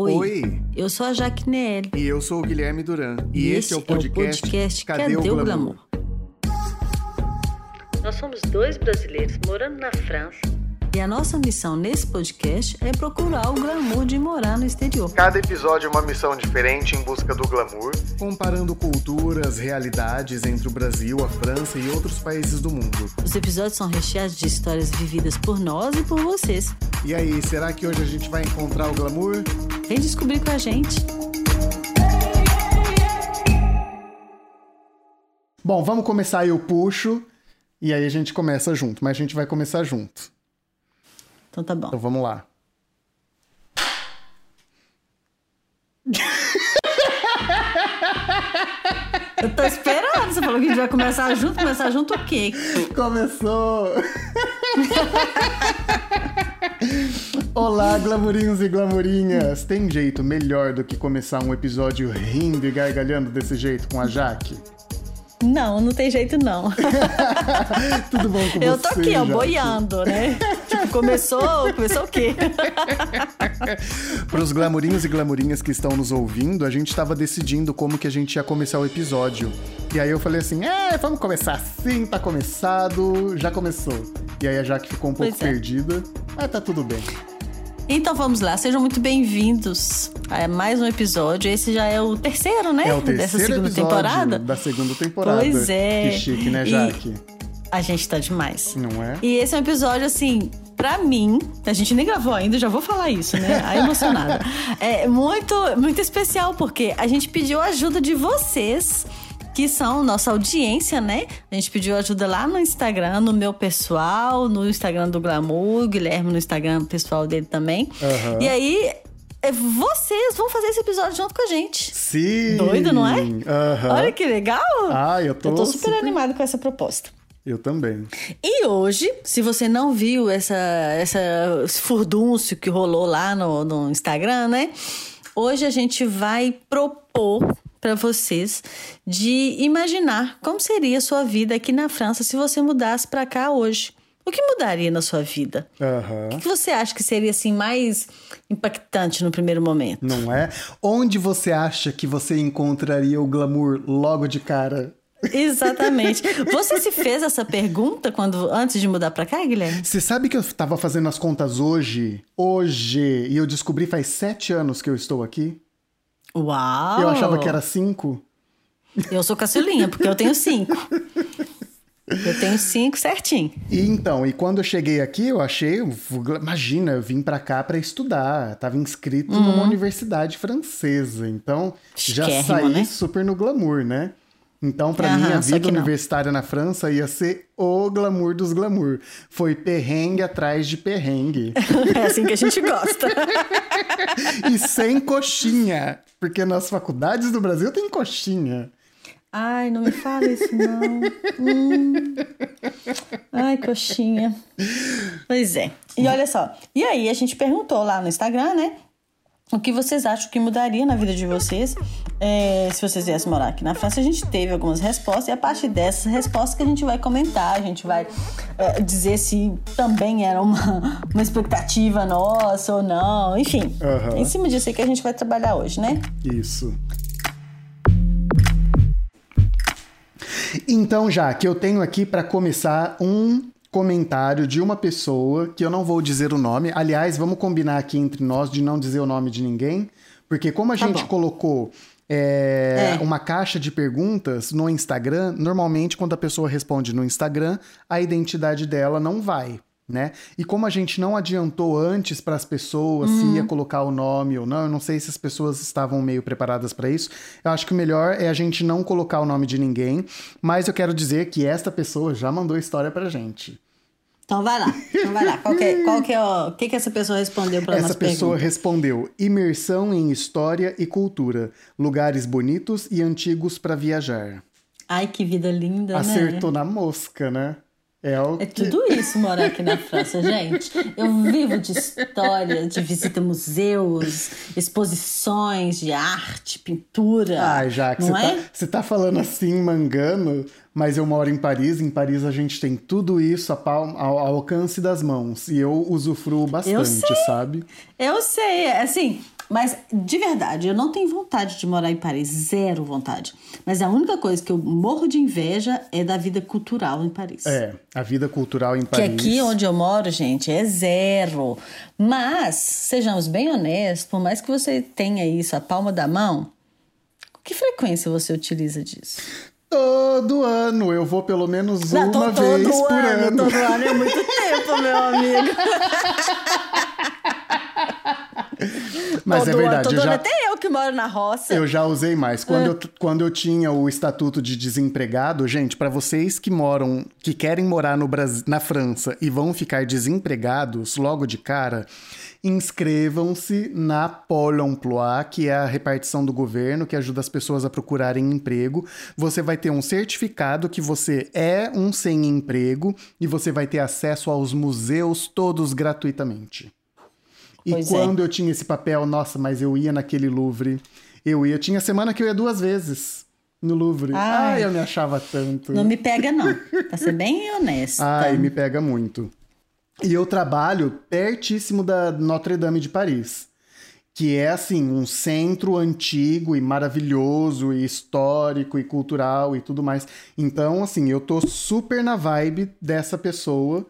Oi. Oi. Eu sou a Jaque Nelly. E eu sou o Guilherme Duran. E, esse, é o podcast, podcast Cadê, o Glamour? Nós somos dois brasileiros morando na França. E a nossa missão nesse podcast é procurar o glamour de morar no exterior. Cada episódio é uma missão diferente em busca do glamour, comparando culturas, realidades entre o Brasil, a França e outros países do mundo. Os episódios são recheados de histórias vividas por nós e por vocês. E aí, será que hoje a gente vai encontrar o glamour? Vem descobrir com a gente. Bom, vamos começar aí o puxo e aí a gente começa junto, mas a gente vai começar junto. Então tá bom. Então vamos lá. Eu tô esperando. Você falou que a gente vai começar junto. Começar junto o quê? Começou! Olá, glamourinhos e glamourinhas! Tem jeito melhor do que começar um episódio rindo e gargalhando desse jeito com a Jaque? Não, não tem jeito não. Tudo bom com Eu você, tô aqui, ó, Jaque? boiando, né? Tipo, começou, começou o quê? Para os glamourinhos e glamourinhas que estão nos ouvindo, a gente estava decidindo como que a gente ia começar o episódio. E aí eu falei assim, é, vamos começar assim, tá começado, já começou. E aí a Jaque ficou um pouco é. perdida, mas tá tudo bem. Então vamos lá, sejam muito bem-vindos a mais um episódio. Esse já é o terceiro, né? É o Dessa terceiro segunda episódio temporada. da segunda temporada. Pois é. Que chique, né, E- Jaque? A gente tá demais. Não é? E esse é um episódio, assim, pra mim, a gente nem gravou ainda, já vou falar isso, né? A emocionada. É muito, muito especial, porque a gente pediu ajuda de vocês, que são nossa audiência, né? A gente pediu ajuda lá no Instagram, no meu pessoal, no Instagram do Glamour, Guilherme no Instagram pessoal dele também. Aham. E aí. é, Vocês vão fazer esse episódio junto com a gente. Sim! Doido, não é? Aham. Olha que legal! Ah, eu tô, Eu tô super, animado com essa proposta. Eu também. E hoje, se você não viu essa, essa, esse furdúncio que rolou lá no, no Instagram, né? Hoje a gente vai propor para vocês de imaginar como seria a sua vida aqui na França se você mudasse para cá hoje. O que mudaria na sua vida? Aham. O que você acha que seria assim mais impactante no primeiro momento? Não é? Onde você acha que você encontraria o glamour logo de cara? Exatamente. Você se fez essa pergunta quando antes de mudar para cá, Guilherme? Você sabe que eu tava fazendo as contas hoje? Hoje! E eu descobri faz sete anos que eu estou aqui. Uau! Eu achava que era cinco. Eu sou caçulinha, porque eu tenho cinco. Eu tenho cinco certinho. E então, e quando eu cheguei aqui, eu achei, imagina, eu vim pra cá pra estudar, tava inscrito numa universidade francesa, então já Chiquérrimo, saí né? super no glamour, né? Então, Aham, mim, a vida universitária na França ia ser o glamour dos glamour. Foi perrengue atrás de perrengue. É assim que a gente gosta. e sem coxinha, porque nas faculdades do Brasil tem coxinha. Ai, não me fala isso, não. Hum. Ai, coxinha. Pois é. E olha só. E aí, a gente perguntou lá no Instagram, né? O que vocês acham que mudaria na vida de vocês é, se vocês viessem morar aqui na França? A gente teve algumas respostas e a partir dessas respostas que a gente vai comentar, a gente vai é, dizer se também era uma, uma expectativa nossa ou não, enfim. Aham. Em cima disso aí que a gente vai trabalhar hoje, né? Isso. Então, já que eu tenho aqui para começar um comentário de uma pessoa que eu não vou dizer o nome. Aliás, vamos combinar aqui entre nós de não dizer o nome de ninguém, porque como a Tá gente bom. colocou é, É. uma caixa de perguntas no Instagram, normalmente quando a pessoa responde no Instagram, a identidade dela não vai. Né? E como a gente não adiantou antes para as pessoas se ia colocar o nome ou não, eu não sei se as pessoas estavam meio preparadas para isso. Eu acho que o melhor é a gente não colocar o nome de ninguém, mas eu quero dizer que esta pessoa já mandou história pra gente. Então vai lá, então vai lá. Qual que é, qual que é o, que, que essa pessoa respondeu para Essa pessoa pergunta? respondeu: imersão em história e cultura, lugares bonitos e antigos para viajar. Ai, que vida linda, né? Acertou na mosca, né? É o É que- tudo isso morar aqui na França, gente. Eu vivo de história, de visita a museus, exposições de arte, pintura. Ai, Jaque, você não é? tá, você tá falando assim, mangando, mas eu moro em Paris. Em Paris a gente tem tudo isso a pal- ao, ao alcance das mãos. E eu usufruo bastante, sei. sabe? Eu sei, assim, Mas, de verdade, eu não tenho vontade de morar em Paris, zero vontade. Mas a única coisa que eu morro de inveja é da vida cultural em Paris. É, a vida cultural em Paris. Que aqui onde eu moro, gente, é zero. Mas, sejamos bem honestos, por mais que você tenha isso a palma da mão, que frequência você utiliza disso? Todo ano, eu vou pelo menos Não, uma tô, vez por ano, ano. Todo ano é muito tempo, meu amigo. Mas é verdade. Ano, eu já, até eu que moro na roça. Eu já usei mais. Quando, é. eu, quando eu tinha o estatuto de desempregado, gente, para vocês que moram, que querem morar no Brasil, na França e vão ficar desempregados logo de cara, inscrevam-se na Pôle Emploi, que é a repartição do governo que ajuda as pessoas a procurarem emprego. Você vai ter um certificado que você é um sem-emprego e você vai ter acesso aos museus todos gratuitamente. E pois é. quando é. eu tinha esse papel, nossa, mas eu ia naquele Louvre. Eu ia. Tinha semana que eu ia duas vezes no Louvre. Ai, Ai eu me achava tanto. Não me pega, não. Pra ser bem honesta. Ai, me pega muito. E eu trabalho pertíssimo da Notre Dame de Paris. Que é, assim, um centro antigo e maravilhoso, e histórico e cultural e tudo mais. Então, assim, eu tô super na vibe dessa pessoa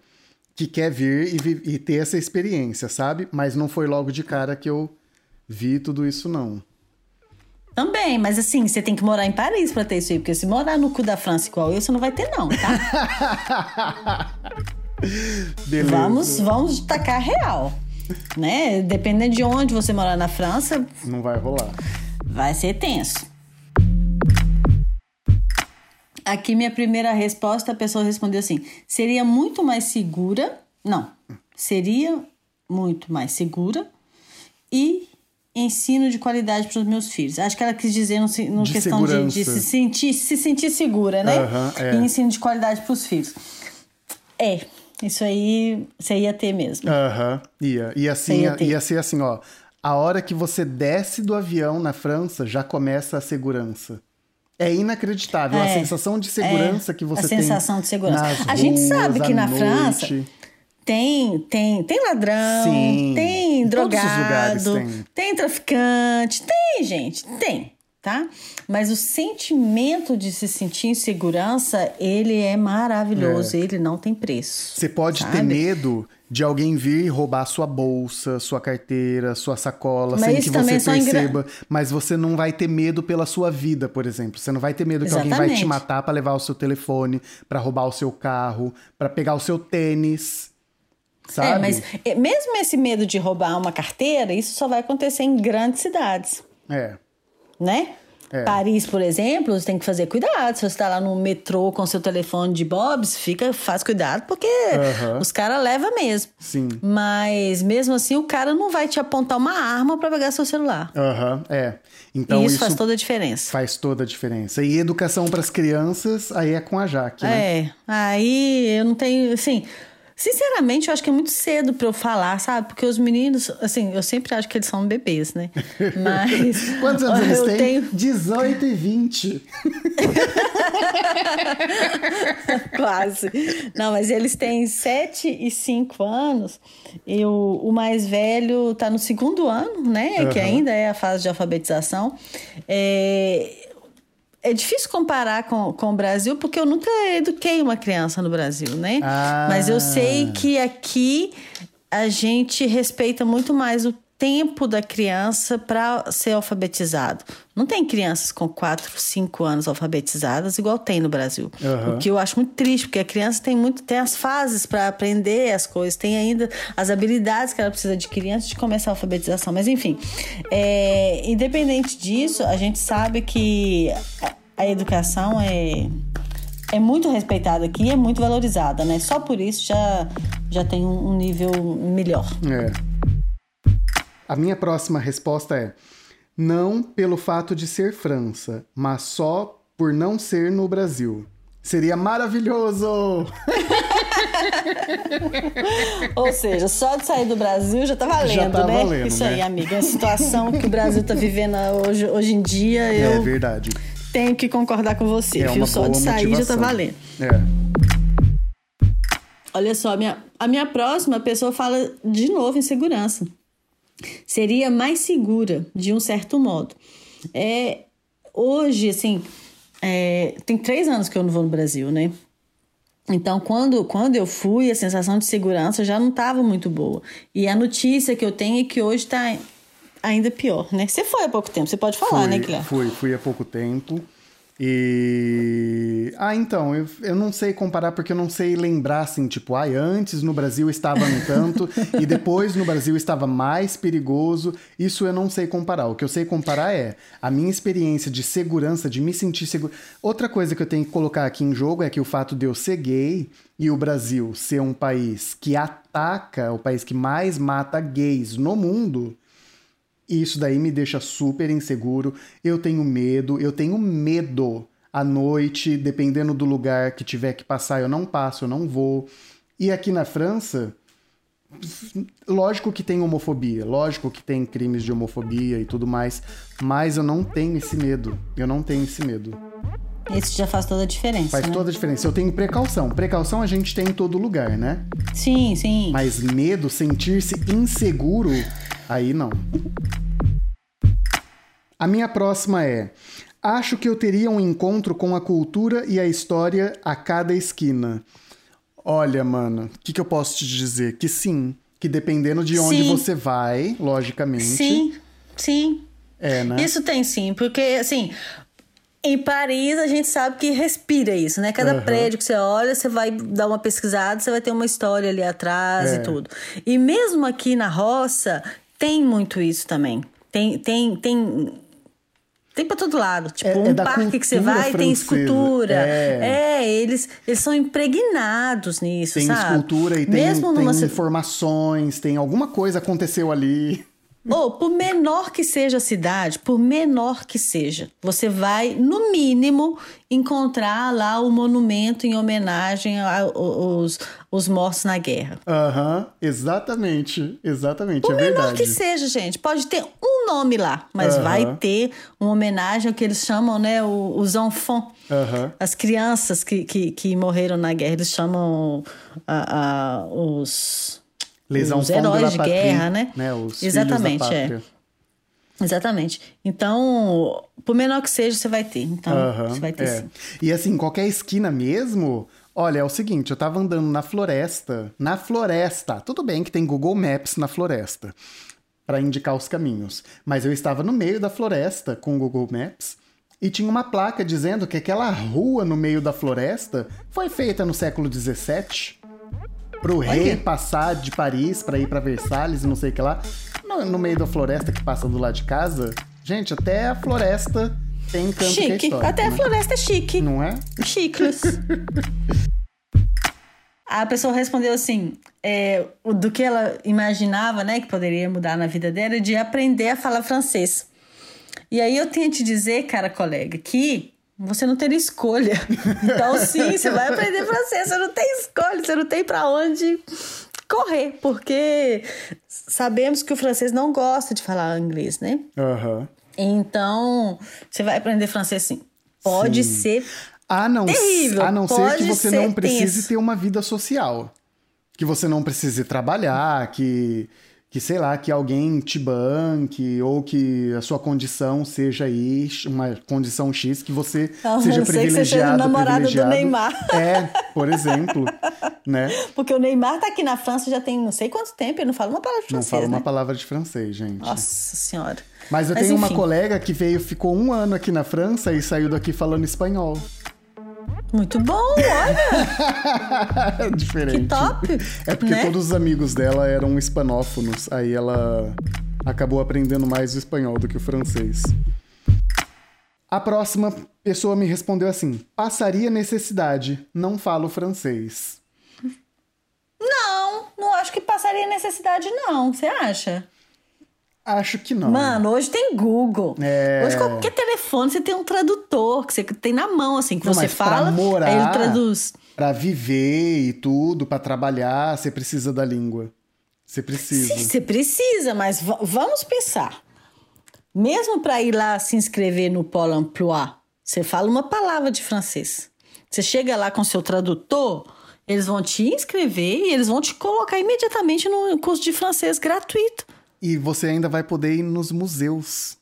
que quer vir e, e, ter essa experiência, sabe? Mas não foi logo de cara que eu vi tudo isso, não. Também, mas assim, você tem que morar em Paris pra ter isso aí, porque se morar no cu da França igual eu, você não vai ter, não, tá? Beleza. Vamos, vamos tacar real. Né? Dependendo de onde você morar na França. Não vai rolar. Vai ser tenso. Aqui minha primeira resposta, a pessoa respondeu assim: seria muito mais segura. Não, seria muito mais segura e ensino de qualidade para os meus filhos. Acho que ela quis dizer no, no de questão de, de, se sentir se sentir segura, né? é. E ensino de qualidade para os filhos. É, isso aí você ia ter mesmo. Aham, ia. E assim, ia, ia ser assim, ó. A hora que você desce do avião na França, já começa a segurança. É inacreditável é, a sensação de segurança é, que você tem. A sensação de segurança. a gente sabe que na noite. França tem, tem, tem ladrão, Sim, tem drogado, tem. tem traficante, tem gente, tem tá? Mas o sentimento de se sentir em segurança, ele é maravilhoso, é. ele não tem preço. Você pode sabe? ter medo de alguém vir roubar sua bolsa, sua carteira, sua sacola, mas sem que você é perceba. Mas você não vai ter medo pela sua vida, por exemplo. Você não vai ter medo que Exatamente. alguém vai te matar para levar o seu telefone, para roubar o seu carro, para pegar o seu tênis. Sabe? É, mas é, mesmo esse medo de roubar uma carteira, isso só vai acontecer em grandes cidades. É. Né? É. Paris, por exemplo, você tem que fazer cuidado. Se você está lá no metrô com seu telefone de bobs, fica, faz cuidado, porque os caras levam mesmo. Sim. Mas mesmo assim, o cara não vai te apontar uma arma para pegar seu celular. Aham, é. Então, e isso, isso, faz toda a diferença. Faz toda a diferença. E educação para as crianças, aí é com a Jaque, né? É. Aí eu não tenho, assim, Sinceramente, eu acho que é muito cedo para eu falar, sabe? Porque os meninos, assim, eu sempre acho que eles são bebês, né? Mas. Quantos anos eles têm? Tenho... 18 e 20. Quase. Não, mas eles têm 7 e 5 anos. E o, o mais velho está no segundo ano, né? Uhum. Que ainda é a fase de alfabetização. É, é difícil comparar com, com o Brasil, porque eu nunca eduquei uma criança no Brasil, né? Ah. Mas eu sei que aqui a gente respeita muito mais o tempo da criança para ser alfabetizado. Não tem crianças com 4, 5 anos alfabetizadas igual tem no Brasil. Uhum. O que eu acho muito triste, porque a criança tem muito tem as fases para aprender as coisas, tem ainda as habilidades que ela precisa adquirir antes de começar a alfabetização. Mas enfim, é, independente disso, a gente sabe que a educação é é muito respeitada aqui, é muito valorizada, né? Só por isso já já tem um nível melhor. É. A minha próxima resposta é: não pelo fato de ser França, mas só por não ser no Brasil. Seria maravilhoso! Ou seja, só de sair do Brasil já tá valendo, já tá né? Valendo, Isso né? aí, amiga. A situação que o Brasil tá vivendo hoje, hoje em dia, é eu. É verdade. Tenho que concordar com você, é viu? Só de sair motivação. já tá valendo. É. Olha só, a minha, a minha próxima pessoa fala de novo em segurança. Seria mais segura, de um certo modo. É, hoje, assim, é, tem três anos que eu não vou no Brasil, né? Então, quando, quando eu fui, a sensação de segurança já não estava muito boa. E a notícia que eu tenho é que hoje está ainda pior, né? Você foi há pouco tempo, você pode falar, fui, né, Guilherme? Fui, fui há pouco tempo. E. Ah, então, eu, eu não sei comparar porque eu não sei lembrar assim, tipo, ai, antes no Brasil estava no tanto e depois no Brasil estava mais perigoso. Isso eu não sei comparar. O que eu sei comparar é a minha experiência de segurança, de me sentir seguro. Outra coisa que eu tenho que colocar aqui em jogo é que o fato de eu ser gay e o Brasil ser um país que ataca, o país que mais mata gays no mundo e isso daí me deixa super inseguro. Eu tenho medo, eu tenho medo à noite, dependendo do lugar que tiver que passar, eu não passo, eu não vou. E aqui na França, lógico que tem homofobia, lógico que tem crimes de homofobia e tudo mais, mas eu não tenho esse medo. Eu não tenho esse medo. Isso já faz toda a diferença. Faz né? toda a diferença. Eu tenho precaução. Precaução a gente tem em todo lugar, né? Sim, sim. Mas medo, sentir-se inseguro, aí não. A minha próxima é: Acho que eu teria um encontro com a cultura e a história a cada esquina. Olha, mano, o que, que eu posso te dizer? Que sim. Que dependendo de onde sim. você vai, logicamente. Sim, sim. É, né? Isso tem sim, porque assim. Em Paris, a gente sabe que respira isso, né? Cada uhum. prédio que você olha, você vai dar uma pesquisada, você vai ter uma história ali atrás é. e tudo. E mesmo aqui na roça, tem muito isso também. Tem, tem, tem tem pra todo lado. Tipo, é, um é parque que você vai francesa. tem escultura. É. é, eles, eles são impregnados nisso, tem sabe? Tem escultura e Mesmo tem, numa... tem informações, tem alguma coisa aconteceu ali. Ou, por menor que seja a cidade, por menor que seja, você vai, no mínimo, encontrar lá o monumento em homenagem aos, os mortos na guerra. Aham, uhum, exatamente, exatamente, por é menor verdade. que seja, gente, pode ter um nome lá, mas uhum. vai ter uma homenagem ao que eles chamam, né, os enfants, uhum. as crianças que, que, que morreram na guerra, eles chamam uh, uh, os Les os heróis de, guerra, né? né? Os Exatamente, é. Exatamente. Então, por menor que seja, você vai ter. Então, uhum, você vai ter é. sim. E assim, qualquer esquina mesmo. Olha, é o seguinte, eu tava andando na floresta. Na floresta. Tudo bem que tem Google Maps na floresta para indicar os caminhos. Mas eu estava no meio da floresta com o Google Maps e tinha uma placa dizendo que aquela rua no meio da floresta foi feita no século XVII pro rei passar de Paris para ir para Versalhes e não sei o que lá, no, no, meio da floresta que passa do lado de casa. Gente, até a floresta tem canto chique. que é Até né? a floresta é chique. Não é? Chicles. a pessoa respondeu assim, é, do que ela imaginava, né, que poderia mudar na vida dela, de aprender a falar francês. E aí eu tenho que te dizer, cara colega, que você não teria escolha. Então, sim, você vai aprender francês, você não tem escolha, você não tem para onde correr, porque sabemos que o francês não gosta de falar inglês, né? Uhum. Então, você vai aprender francês sim. Pode sim. ser a não, terrível. A não ser que você não precise tenso. ter uma vida social. Que você não precise trabalhar, que que sei lá, que alguém te banque ou que a sua condição seja aí uma condição X que você não, seja não privilegiado, que você seja namorado do Neymar. É, por exemplo, né? Porque o Neymar tá aqui na França já tem não sei quanto tempo, ele não fala uma palavra de francês, Não fala né? uma palavra de francês, gente. Nossa senhora. Mas eu Mas, tenho enfim. uma colega que veio, ficou um ano aqui na França e saiu daqui falando espanhol. Muito bom, olha! É diferente. Que top! É porque né? todos os amigos dela eram hispanófonos, aí ela acabou aprendendo mais o espanhol do que o francês. A próxima pessoa me respondeu assim: passaria necessidade, não falo francês. Não, não acho que passaria necessidade, não. Você acha? Acho que não. Mano, hoje tem Google. É... Hoje qualquer telefone você tem um tradutor que você tem na mão, assim, que Não, você fala, morar, aí ele traduz. Pra viver e tudo, pra trabalhar, você precisa da língua. Você precisa. Sim, você precisa, mas vamos pensar. Mesmo para ir lá se inscrever no Pôle Emploi, você fala uma palavra de francês. Você chega lá com seu tradutor, eles vão te inscrever e eles vão te colocar imediatamente no curso de francês gratuito. E você ainda vai poder ir nos museus.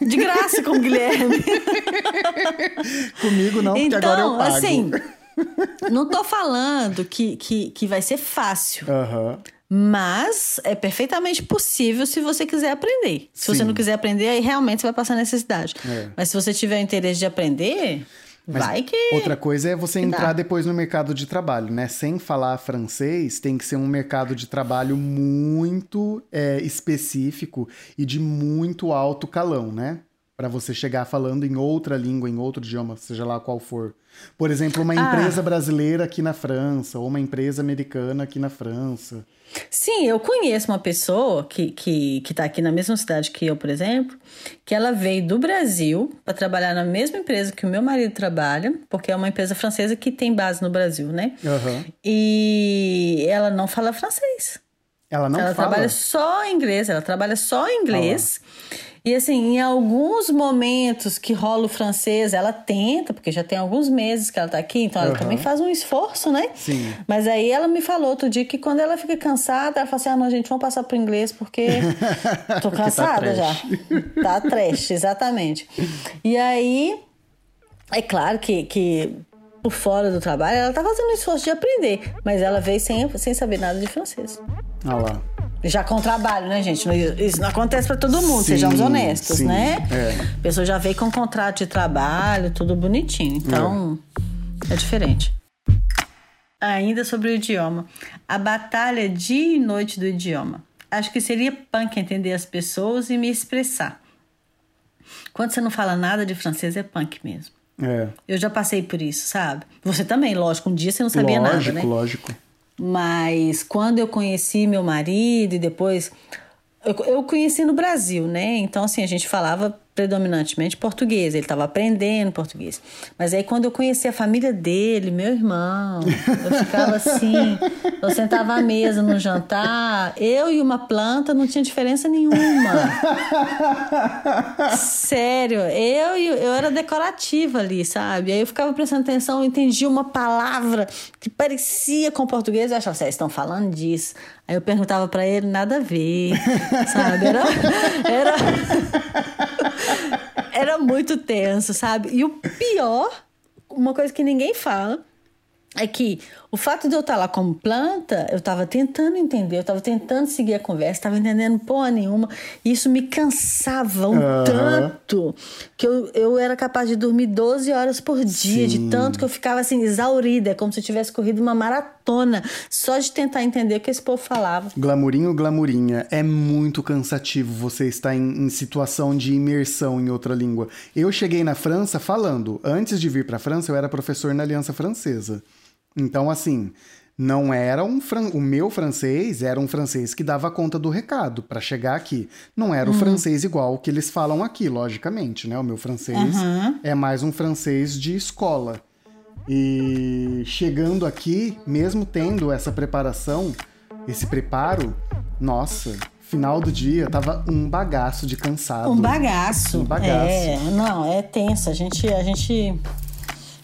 De graça com o Guilherme. Comigo não, porque então, agora eu pago. assim, não tô falando que, que, que vai ser fácil. Uhum. Mas é perfeitamente possível se você quiser aprender. Se Sim. você não quiser aprender, aí realmente você vai passar necessidade. É. Mas se você tiver interesse de aprender, mas vai que. Outra coisa é você entrar dá. depois no mercado de trabalho, né? Sem falar francês, tem que ser um mercado de trabalho muito é, específico e de muito alto calão, né? Para você chegar falando em outra língua, em outro idioma, seja lá qual for. Por exemplo, uma ah. empresa ah. brasileira aqui na França, ou uma empresa americana aqui na França. Sim, eu conheço uma pessoa que, que, que tá aqui na mesma cidade que eu, por exemplo, que ela veio do Brasil para trabalhar na mesma empresa que o meu marido trabalha, porque é uma empresa francesa que tem base no Brasil, né? Uhum. E ela não fala francês. Ela não ela fala? trabalha só inglês, ela trabalha só inglês. E assim, em alguns momentos que rola o francês, ela tenta, porque já tem alguns meses que ela tá aqui, então ela uhum. também faz um esforço, né? Sim. Mas aí ela me falou outro dia que quando ela fica cansada, ela fala assim: ah, não, gente, vamos passar pro inglês porque tô cansada tá já. Tá trash, exatamente. E aí, é claro que, que por fora do trabalho, ela tá fazendo um esforço de aprender, mas ela veio sem, sem saber nada de francês. Ah lá. Já com trabalho, né, gente? Isso não acontece para todo mundo, sim, sejamos honestos, sim, né? É. A pessoa já veio com contrato de trabalho, tudo bonitinho. Então, é, é diferente. Ainda sobre o idioma. A batalha dia e noite do idioma. Acho que seria punk entender as pessoas e me expressar. Quando você não fala nada de francês, é punk mesmo. É. Eu já passei por isso, sabe? Você também, lógico. Um dia você não sabia lógico, nada, né? Lógico, lógico. Mas quando eu conheci meu marido e depois. Eu, eu conheci no Brasil, né? Então, assim, a gente falava predominantemente português, ele estava aprendendo português. Mas aí quando eu conheci a família dele, meu irmão, eu ficava assim, eu sentava à mesa no jantar, eu e uma planta não tinha diferença nenhuma. Sério, eu eu era decorativa ali, sabe? Aí eu ficava prestando atenção, eu entendia uma palavra que parecia com português, eu achava, vocês estão falando disso. Aí eu perguntava para ele, nada a ver, sabe? Era, era era muito tenso, sabe? E o pior, uma coisa que ninguém fala, é que o fato de eu estar lá como planta, eu estava tentando entender, eu estava tentando seguir a conversa, estava entendendo porra nenhuma. E isso me cansava um uhum. tanto que eu, eu era capaz de dormir 12 horas por dia, Sim. de tanto que eu ficava assim, exaurida, como se eu tivesse corrido uma maratona, só de tentar entender o que esse povo falava. Glamurinho, glamurinha, é muito cansativo você estar em, em situação de imersão em outra língua. Eu cheguei na França falando, antes de vir para a França, eu era professor na Aliança Francesa. Então, assim, não era um fran... o meu francês era um francês que dava conta do recado para chegar aqui. Não era o uhum. francês igual que eles falam aqui, logicamente, né? O meu francês uhum. é mais um francês de escola. E chegando aqui, mesmo tendo essa preparação, esse preparo, nossa, final do dia tava um bagaço de cansado. Um bagaço. Um bagaço. É, não, é tenso. A gente, a gente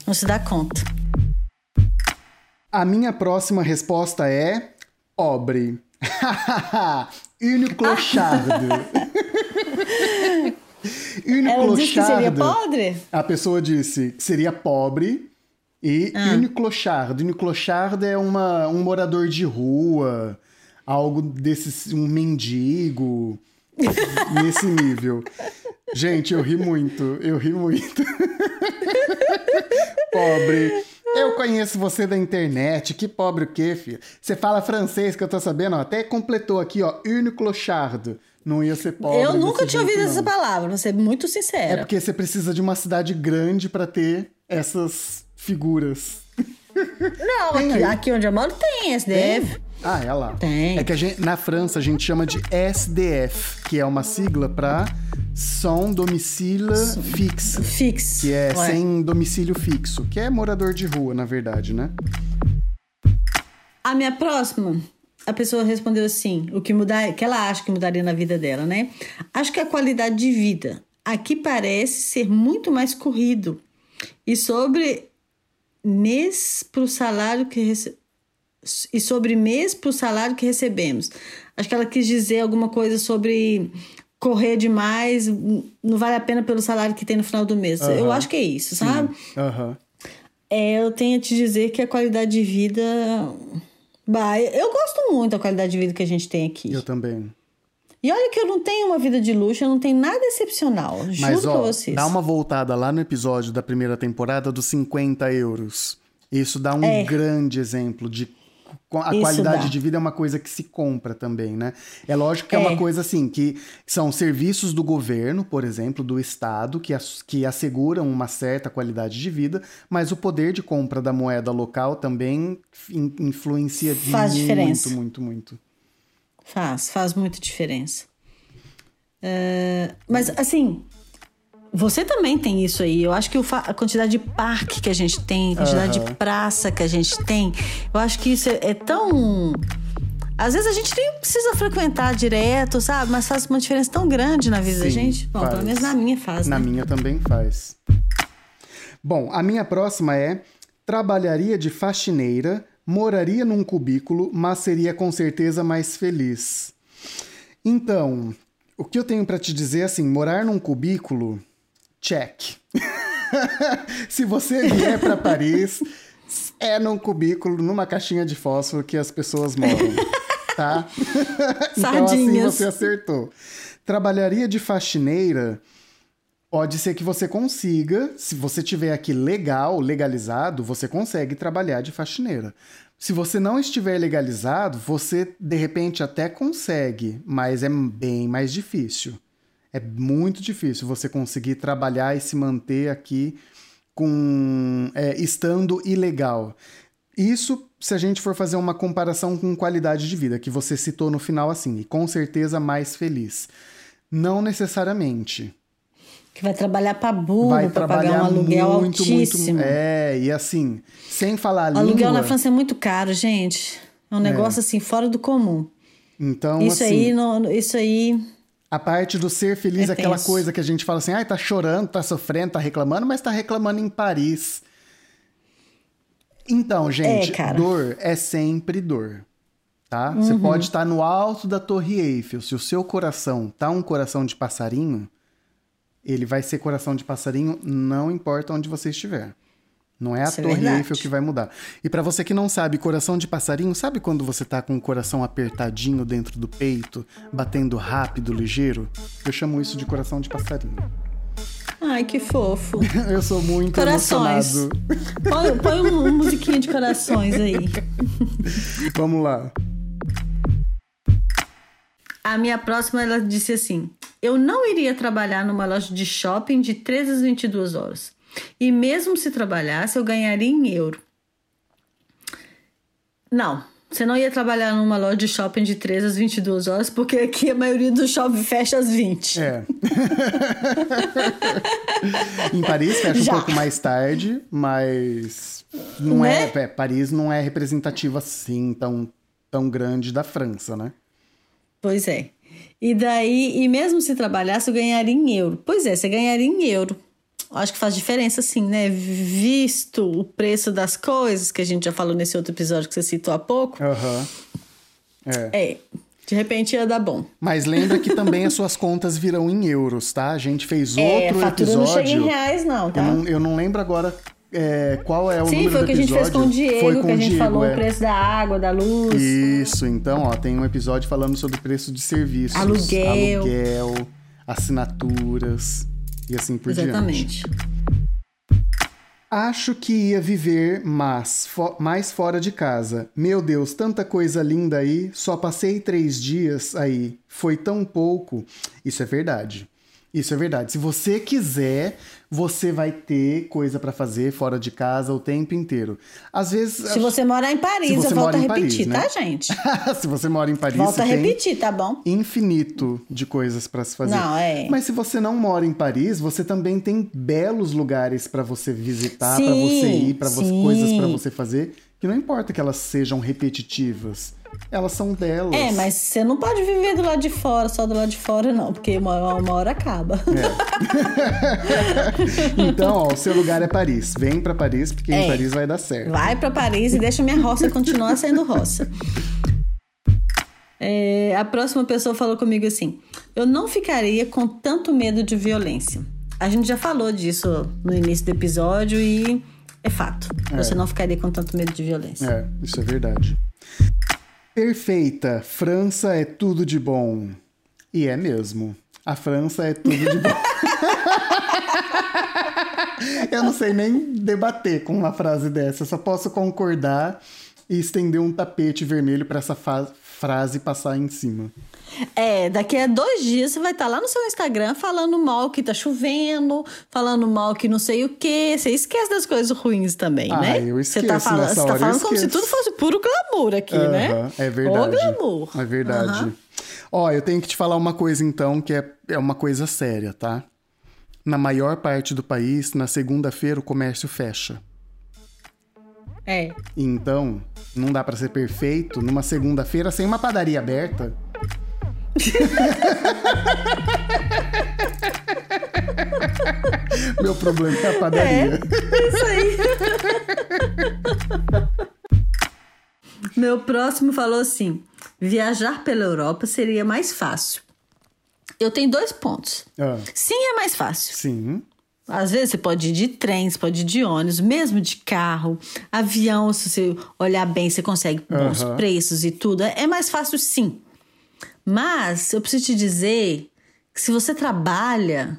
não se dá conta. A minha próxima resposta é obre. Une clochard. Une Ela. Disse que seria pobre? A pessoa disse que seria pobre. E ah. une clochard. Une clochard é uma, um morador de rua, algo desse, um mendigo, nesse nível. Gente, eu ri muito, eu ri muito. pobre. Eu conheço você da internet, que pobre o quê, filho? Você fala francês, que eu tô sabendo, ó, até completou aqui, ó, une clochard. Não ia ser pobre. Eu nunca tinha ouvido não. essa palavra, vou ser muito sincera. É porque você precisa de uma cidade grande para ter essas figuras. Não, aqui, aqui, onde eu moro tem SDF. Tem? Ah, é lá. Tem. É que gente, na França a gente chama de SDF, que é uma sigla para Sans Domicile Fixe. Fixe. Que é Ué. sem domicílio fixo, que é morador de rua, na verdade, né? A minha próxima, a pessoa respondeu assim, o que mudar, que ela acha que mudaria na vida dela, né? Acho que a qualidade de vida aqui parece ser muito mais corrido. E sobre mês para o salário que rece... e sobre mês para o salário que recebemos. Acho que ela quis dizer alguma coisa sobre correr demais, não vale a pena pelo salário que tem no final do mês. Eu acho que é isso, sabe? Aham. É, eu tenho a te dizer que a qualidade de vida. Bah, eu gosto muito da qualidade de vida que a gente tem aqui. Eu também. E olha que eu não tenho uma vida de luxo, eu não tenho nada excepcional. Mas, juro ó, pra vocês. dá uma voltada lá no episódio da primeira temporada dos 50 euros. Isso dá um É. grande exemplo de a Isso qualidade dá. de vida é uma coisa que se compra também, né? É lógico que é, É. uma coisa assim, que são serviços do governo, por exemplo, do Estado, que, ass- que asseguram uma certa qualidade de vida, mas o poder de compra da moeda local também in- influencia Faz muito, diferença. muito, muito. Faz, faz muita diferença. É, mas, assim, você também tem isso aí. Eu acho que a quantidade de parque que a gente tem, a quantidade de praça que a gente tem, eu acho que isso é, é tão. Às vezes a gente nem precisa frequentar direto, sabe? Mas faz uma diferença tão grande na vida da Sim, gente. Bom, faz. pelo menos na minha faz, Na né? minha também faz. Bom, a minha próxima é: trabalharia de faxineira, moraria num cubículo, mas seria com certeza mais feliz. Então, o que eu tenho pra te dizer é assim: morar num cubículo, check. Se você vier pra Paris, é num cubículo, numa caixinha de fósforo que as pessoas moram, tá? então assim você acertou. Trabalharia de faxineira. Pode ser que você consiga, se você tiver aqui legal, legalizado, você consegue trabalhar de faxineira. Se você não estiver legalizado, você de repente até consegue, mas é bem mais difícil. É muito difícil você conseguir trabalhar e se manter aqui com é, estando ilegal. Isso se a gente for fazer uma comparação com qualidade de vida, que você citou no final assim, e com certeza mais feliz. Não necessariamente. Que vai trabalhar pra burro, Vai pra pagar um aluguel muito, altíssimo. muito. É, e assim, sem falar a O aluguel língua. na França é muito caro, gente. É um negócio assim, fora do comum. Então, Isso assim, aí, não, isso aí. A parte do ser feliz É é aquela tenso. coisa que a gente fala assim, ai, tá chorando, tá sofrendo, tá reclamando, mas tá reclamando em Paris. Então, gente, É, dor é sempre dor. Tá? Você Uhum. pode estar no alto da Torre Eiffel. Se o seu coração tá um coração de passarinho, ele vai ser coração de passarinho, não importa onde você estiver. Não é a Isso é Torre verdade. Eiffel que vai mudar. E pra você que não sabe, coração de passarinho, sabe quando você tá com o coração apertadinho dentro do peito, batendo rápido, ligeiro? Eu chamo isso de coração de passarinho. Ai, que fofo. Eu sou muito Corações. emocionado. Põe, põe um, um musiquinha de corações aí. Vamos lá. A minha próxima, ela disse assim: Eu não iria trabalhar numa loja de shopping de 13 às 22 horas. E mesmo se trabalhasse, eu ganharia em euro. Não, você não ia trabalhar numa loja de shopping de 13 às 22 horas, porque aqui a maioria do shopping fecha às 20. É. em Paris fecha Já. um pouco mais tarde, mas não Né? é, é, Paris não é representativa assim tão, tão grande da França, né? Pois é. E daí, e mesmo se trabalhasse, eu ganharia em euro. Pois é, você ganharia em euro. Acho que faz diferença, sim, né? Visto o preço das coisas, que a gente já falou nesse outro episódio que você citou há pouco. Aham. É. É, de repente ia dar bom. Mas lembra que também as suas contas virão em euros, tá? A gente fez É, a outro episódio. não chega em reais, não, tá? Eu não, eu não lembro agora é, qual é o Sim, número foi o que a gente fez com o Diego, Foi com que a gente Diego, falou é. o preço da água, da luz. Isso, então, ó, tem um episódio falando sobre preço de serviços. Aluguel. Aluguel, assinaturas e assim por diante. Exatamente. Acho que ia viver mas fo- mais fora de casa. Meu Deus, tanta coisa linda aí. Só passei três dias aí. Foi tão pouco. Isso é verdade. Isso é verdade. Se você quiser, você vai ter coisa pra fazer fora de casa o tempo inteiro. Às vezes. Se você morar em Paris, eu volto mora a em Paris, repetir, né? tá, gente? se você mora em Paris, Volto a repetir, tá bom? infinito de coisas pra se fazer. Não, é. Mas se você não mora em Paris, você também tem belos lugares pra você visitar, Sim, você ir, para coisas pra você fazer, que não importa que elas sejam repetitivas, elas são delas. É, mas você não pode viver do lado de fora, só do lado de fora, não, porque uma, uma hora acaba. Então, ó, o seu lugar é Paris. Vem pra Paris, porque em É. Paris vai dar certo. Vai pra Paris e deixa minha roça continuar sendo roça. É, a próxima pessoa falou comigo assim: Eu não ficaria com tanto medo de violência. A gente já falou disso no início do episódio e é fato. É. Você não ficaria com tanto medo de violência. É, isso é verdade. Perfeita. França é tudo de bom. E é mesmo. A França é tudo de bom. Eu não sei nem debater com uma frase dessa. Só posso concordar e estender um tapete vermelho para essa frase passar em cima. É, daqui a dois dias você vai estar tá lá no seu Instagram falando mal que tá chovendo, falando mal que não sei o quê. Você esquece das coisas ruins também, ah, né? Eu esqueço. Você tá falando, você tá falando como se tudo fosse puro glamour aqui, né? É verdade. O glamour. É verdade. Ó, eu tenho que te falar uma coisa então, que é, é uma coisa séria, tá? Na maior parte do país, na segunda-feira o comércio fecha. É. Então, não dá para ser perfeito numa segunda-feira sem uma padaria aberta. Meu problema é a padaria. É, isso aí. Meu próximo falou assim: viajar pela Europa seria mais fácil. Eu tenho dois pontos. Ah. Sim, é mais fácil. Sim. Às vezes você pode ir de trem, você pode ir de ônibus, mesmo de carro, avião, se você olhar bem, você consegue bons uhum. preços e tudo. É mais fácil sim. Mas eu preciso te dizer que se você trabalha,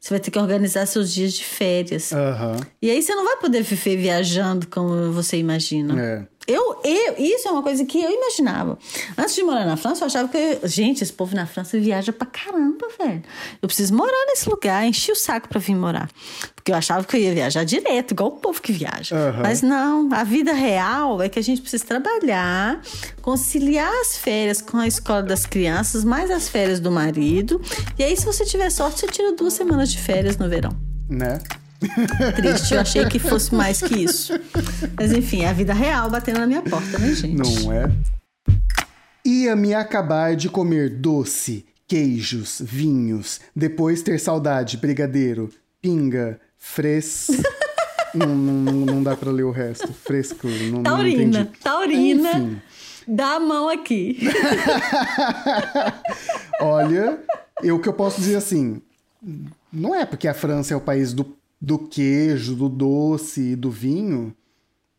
você vai ter que organizar seus dias de férias. Uhum. E aí você não vai poder viver viajando como você imagina. É. Eu, eu, isso é uma coisa que eu imaginava. Antes de morar na França, eu achava que. Gente, esse povo na França viaja pra caramba, velho. Eu preciso morar nesse lugar, enchi o saco pra vir morar. Porque eu achava que eu ia viajar direto, igual o povo que viaja. Uhum. Mas não, a vida real é que a gente precisa trabalhar, conciliar as férias com a escola das crianças, mais as férias do marido. E aí, se você tiver sorte, você tira duas semanas de férias no verão. Né? Triste, eu achei que fosse mais que isso. Mas enfim, é a vida real batendo na minha porta, né, gente? Não é? Ia me acabar de comer doce, queijos, vinhos, depois ter saudade, brigadeiro, pinga, fres. não, não, não dá pra ler o resto. Fresco. Não, taurina. Não taurina. Enfim. Dá a mão aqui. Olha, eu o que eu posso dizer assim. Não é porque a França é o país do do queijo, do doce e do vinho,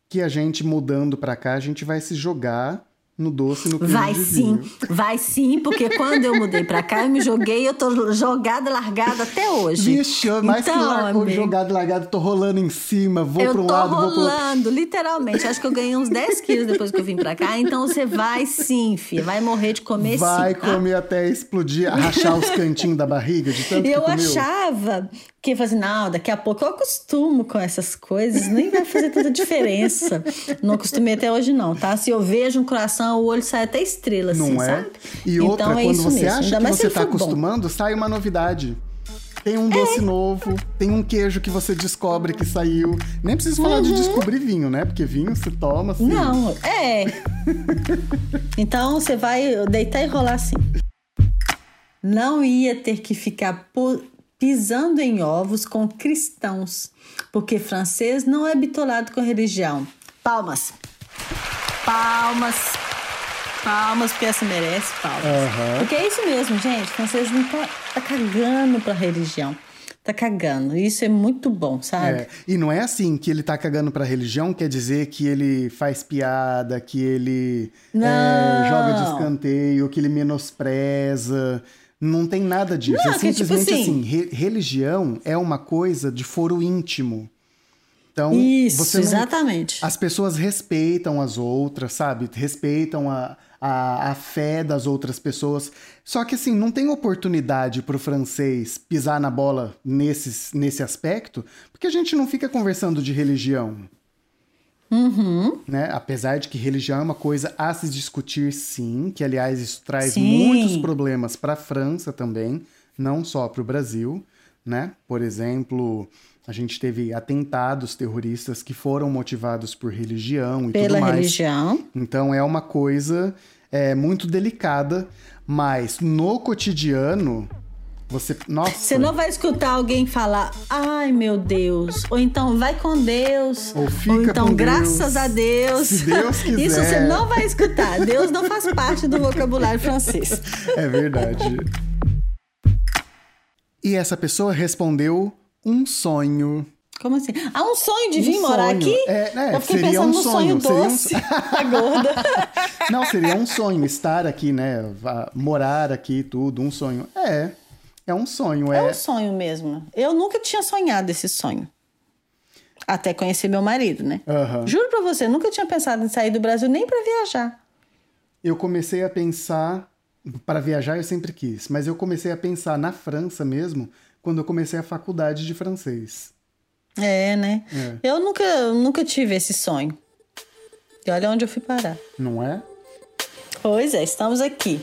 que a gente mudando para cá, a gente vai se jogar no doce no Vai sim, vai sim, porque quando eu mudei pra cá, eu me joguei, eu tô jogada, largada até hoje. Vixe, mais então, que largou, jogada, largada, tô rolando em cima, vou eu pra um lado, rolando, vou pro rolando, literalmente. Acho que eu ganhei uns 10 quilos depois que eu vim pra cá, então você vai sim, filha, vai morrer de comer vai sim. Vai comer até explodir, rachar os cantinhos da barriga de tanto eu que comeu. Eu achava que fazer assim, não, daqui a pouco eu acostumo com essas coisas, nem vai fazer tanta diferença. Não acostumei até hoje, não, tá? Se eu vejo um coração, o olho sai até estrela, assim, não é? sabe? E então, outra, é quando você mesmo. acha que você tá acostumando, bom. sai uma novidade. Tem um doce é. novo, tem um queijo que você descobre que saiu. Nem preciso falar uhum. de descobrir vinho, né? Porque vinho se toma assim. Não, é. então você vai deitar e rolar assim. Não ia ter que ficar pisando em ovos com cristãos, porque francês não é bitolado com religião. Palmas. Palmas. Palmas, porque essa merece palmas. Uhum. Porque é isso mesmo, gente. Francês não tá, tá cagando pra religião tá cagando. Isso é muito bom, sabe? É. E não é assim que ele tá cagando pra religião, quer dizer que ele faz piada, que ele é, joga de escanteio, que ele menospreza. Não tem nada disso. Não, é simplesmente tipo assim, assim re religião é uma coisa de foro íntimo. Então, Isso, você não, exatamente. As pessoas respeitam as outras, sabe? Respeitam a, a, a fé das outras pessoas. Só que, assim, não tem oportunidade para o francês pisar na bola nesse, nesse aspecto, porque a gente não fica conversando de religião. Uhum. Né? Apesar de que religião é uma coisa a se discutir, sim, que aliás isso traz sim. muitos problemas para a França também, não só para o Brasil. Né? Por exemplo, a gente teve atentados terroristas que foram motivados por religião e Pela tudo mais. religião. Então é uma coisa é, muito delicada, mas no cotidiano Você, nossa. Você não vai escutar alguém falar, ai meu Deus. Ou então, vai com Deus. Ou Ou então, graças Deus. a Deus. Se Deus quiser. Isso você não vai escutar. Deus não faz parte do vocabulário francês. É verdade. E essa pessoa respondeu um sonho. Como assim? Ah, um sonho de vir Um morar sonho. aqui? É, né, Eu fiquei seria pensando um no sonho, um doce. A gorda. Não, seria um sonho estar aqui, né? Morar aqui, tudo, um sonho. É, é um sonho. É É, um sonho mesmo. Eu nunca tinha sonhado esse sonho. Até conhecer meu marido, né? Aham. Juro pra você, nunca tinha pensado em sair do Brasil nem pra viajar. Eu comecei a pensar, para viajar eu sempre quis, mas eu comecei a pensar na França mesmo quando eu comecei a faculdade de francês. É, né? É. Eu nunca, nunca tive esse sonho. E olha onde eu fui parar. Não é? Pois é, estamos aqui.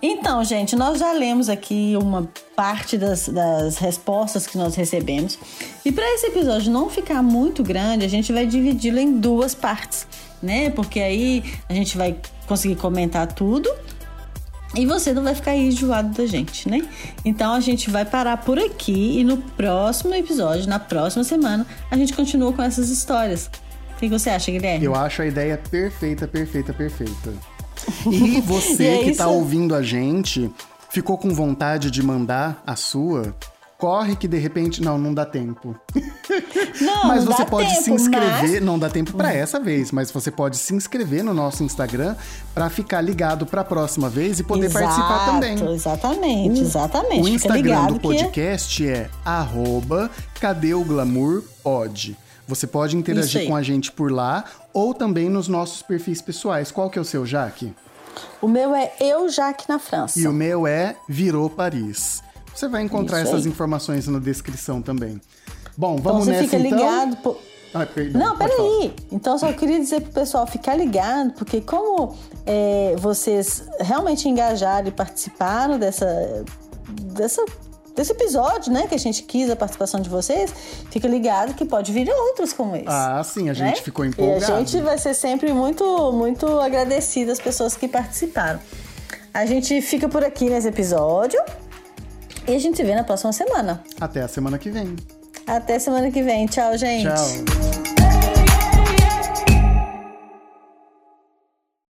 Então, gente, nós já lemos aqui uma parte das, das respostas que nós recebemos. E para esse episódio não ficar muito grande, a gente vai dividi-lo em duas partes, né? Porque aí a gente vai conseguir comentar tudo e você não vai ficar enjoado da gente, né? Então a gente vai parar por aqui e no próximo episódio, na próxima semana, a gente continua com essas histórias. O que você acha, Guilherme? Eu acho a ideia perfeita, perfeita, perfeita. E você E é que isso. tá ouvindo a gente, ficou com vontade de mandar a sua? Corre que de repente. Não, não dá tempo. Não, mas você pode tempo, se inscrever. mas- Não dá tempo pra essa vez, mas você pode se inscrever no nosso Instagram pra ficar ligado pra próxima vez e poder Exato, participar também. Exatamente, exatamente. O Instagram do que- podcast é arroba cadê o glamour pod. Você pode interagir com a gente por lá ou também nos nossos perfis pessoais. Qual que é o seu, Jaque? O meu é Eu Jaque na França. E o meu é Virou Paris. Você vai encontrar essas informações na descrição também. Bom, Então vamos você nessa fica então. ligado. pô- Ai, perdão, Não, peraí. Então, só queria dizer pro pessoal ficar ligado, porque como é, vocês realmente engajaram e participaram dessa, dessa, desse episódio, né? Que a gente quis a participação de vocês, fica ligado que pode vir outros como esse. Ah, sim, a gente né? ficou E empolgado. a gente vai ser sempre muito, muito agradecida às pessoas que participaram. A gente fica por aqui nesse episódio e a gente se vê na próxima semana. Até a semana que vem. Até semana que vem. Tchau, gente. Tchau.